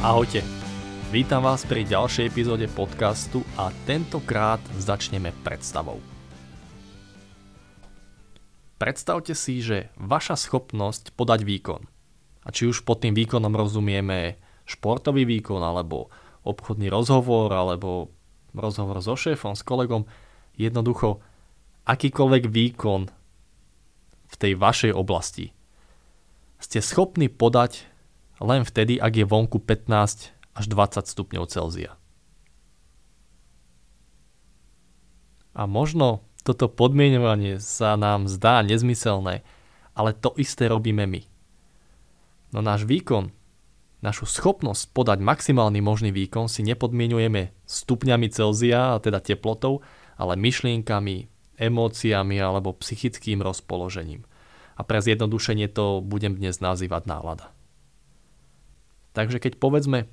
Ahojte, vítam vás pri ďalšej epizóde podcastu a tentokrát začneme predstavou. Predstavte si, že vaša schopnosť podať výkon, a či už pod tým výkonom rozumieme športový výkon, alebo obchodný rozhovor, alebo rozhovor so šéfom, s kolegom, jednoducho akýkoľvek výkon v tej vašej oblasti ste schopní podať len vtedy, ak je vonku 15 až 20 stupňov Celzia. A možno toto podmienovanie sa nám zdá nezmyselné, ale to isté robíme my. No náš výkon, našu schopnosť podať maximálny možný výkon si nepodmienujeme stupňami Celzia, a teda teplotou, ale myšlienkami, emóciami alebo psychickým rozpoložením. A pre zjednodušenie to budem dnes nazývať nálada. Takže keď povedzme,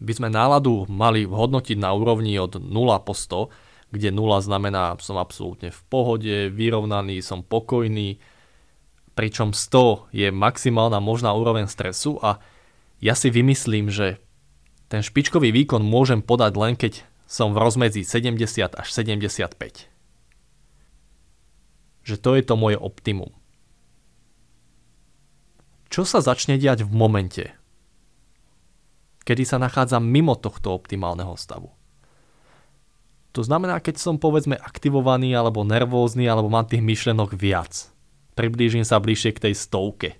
by sme náladu mali hodnotiť na úrovni od 0 po 100, kde 0 znamená som absolútne v pohode, vyrovnaný, som pokojný, pričom 100 je maximálna možná úroveň stresu a ja si vymyslím, že ten špičkový výkon môžem podať len keď som v rozmedzi 70 až 75. Že to je to moje optimum. Čo sa začne diať v momente, kedy sa nachádzam mimo tohto optimálneho stavu. To znamená, keď som povedzme aktivovaný alebo nervózny alebo mám tých myšlenok viac. Priblížim sa bližšie k tej stovke.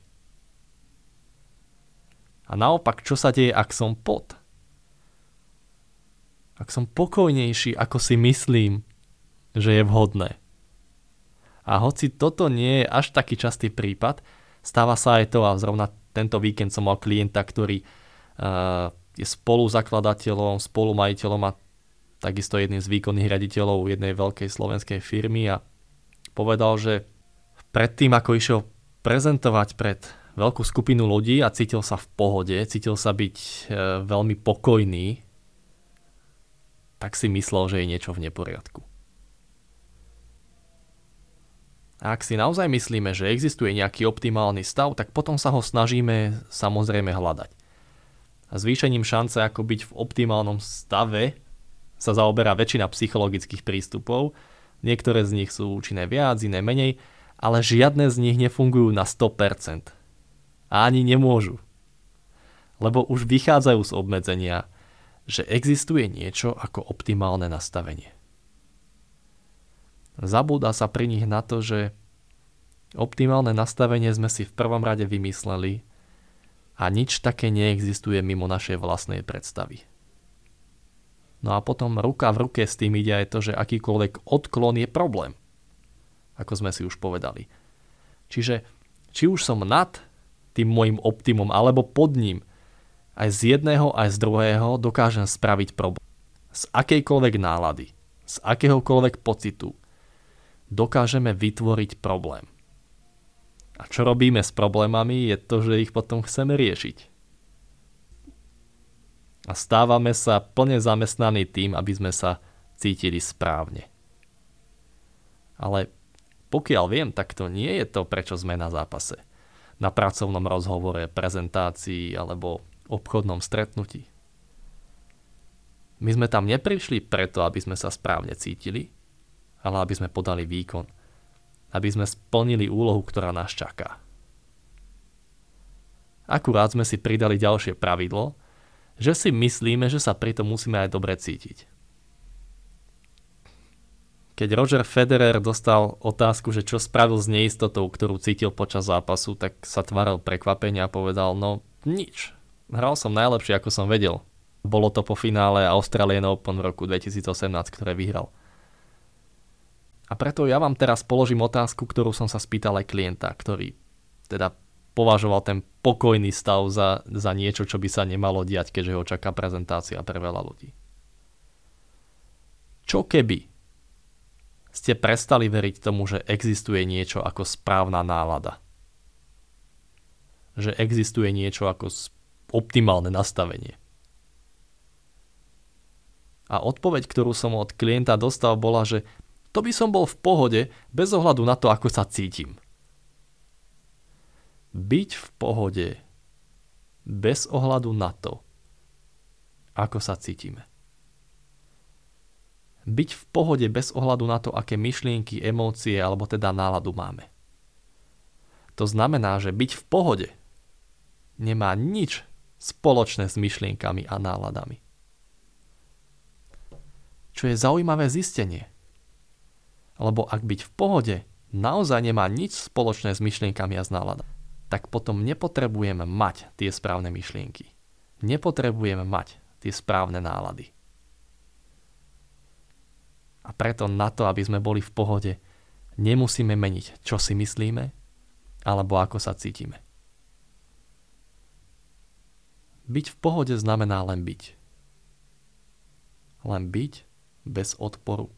A naopak, čo sa deje, ak som pod? Ak som pokojnejší, ako si myslím, že je vhodné. A hoci toto nie je až taký častý prípad, stáva sa aj to a zrovna tento víkend som mal klienta, ktorý je spoluzakladateľom, spolumajiteľom a takisto jedným z výkonných raditeľov jednej veľkej slovenskej firmy a povedal, že predtým ako išiel prezentovať pred veľkú skupinu ľudí a cítil sa v pohode, cítil sa byť e, veľmi pokojný, tak si myslel, že je niečo v neporiadku. A ak si naozaj myslíme, že existuje nejaký optimálny stav, tak potom sa ho snažíme samozrejme hľadať a zvýšením šance ako byť v optimálnom stave sa zaoberá väčšina psychologických prístupov. Niektoré z nich sú účinné viac, iné menej, ale žiadne z nich nefungujú na 100%. A ani nemôžu. Lebo už vychádzajú z obmedzenia, že existuje niečo ako optimálne nastavenie. Zabúda sa pri nich na to, že optimálne nastavenie sme si v prvom rade vymysleli a nič také neexistuje mimo našej vlastnej predstavy. No a potom ruka v ruke s tým ide aj to, že akýkoľvek odklon je problém. Ako sme si už povedali. Čiže či už som nad tým môjim optimum alebo pod ním, aj z jedného aj z druhého dokážem spraviť problém. Z akejkoľvek nálady, z akéhokoľvek pocitu dokážeme vytvoriť problém. A čo robíme s problémami je to, že ich potom chceme riešiť. A stávame sa plne zamestnaní tým, aby sme sa cítili správne. Ale pokiaľ viem, tak to nie je to, prečo sme na zápase. Na pracovnom rozhovore, prezentácii alebo obchodnom stretnutí. My sme tam neprišli preto, aby sme sa správne cítili, ale aby sme podali výkon – aby sme splnili úlohu, ktorá nás čaká. Akurát sme si pridali ďalšie pravidlo, že si myslíme, že sa pritom musíme aj dobre cítiť. Keď Roger Federer dostal otázku, že čo spravil s neistotou, ktorú cítil počas zápasu, tak sa tváril prekvapenia a povedal, no nič. Hral som najlepšie, ako som vedel. Bolo to po finále Australian Open v roku 2018, ktoré vyhral. A preto ja vám teraz položím otázku, ktorú som sa spýtal aj klienta, ktorý teda považoval ten pokojný stav za, za niečo, čo by sa nemalo diať, keďže ho čaká prezentácia pre veľa ľudí. Čo keby ste prestali veriť tomu, že existuje niečo ako správna nálada? Že existuje niečo ako optimálne nastavenie? A odpoveď, ktorú som od klienta dostal, bola, že to by som bol v pohode bez ohľadu na to, ako sa cítim. Byť v pohode bez ohľadu na to, ako sa cítime. Byť v pohode bez ohľadu na to, aké myšlienky, emócie alebo teda náladu máme. To znamená, že byť v pohode nemá nič spoločné s myšlienkami a náladami. Čo je zaujímavé zistenie. Lebo ak byť v pohode naozaj nemá nič spoločné s myšlienkami a s náladami, tak potom nepotrebujeme mať tie správne myšlienky. Nepotrebujeme mať tie správne nálady. A preto na to, aby sme boli v pohode, nemusíme meniť, čo si myslíme, alebo ako sa cítime. Byť v pohode znamená len byť. Len byť bez odporu.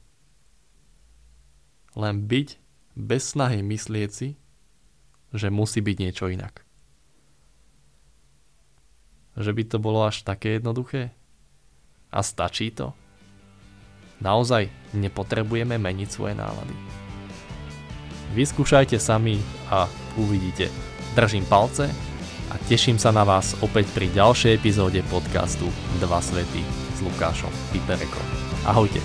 Len byť bez snahy myslieť si, že musí byť niečo inak. Že by to bolo až také jednoduché? A stačí to? Naozaj nepotrebujeme meniť svoje nálady. Vyskúšajte sami a uvidíte. Držím palce a teším sa na vás opäť pri ďalšej epizóde podcastu Dva svety s Lukášom Piperekom. Ahojte.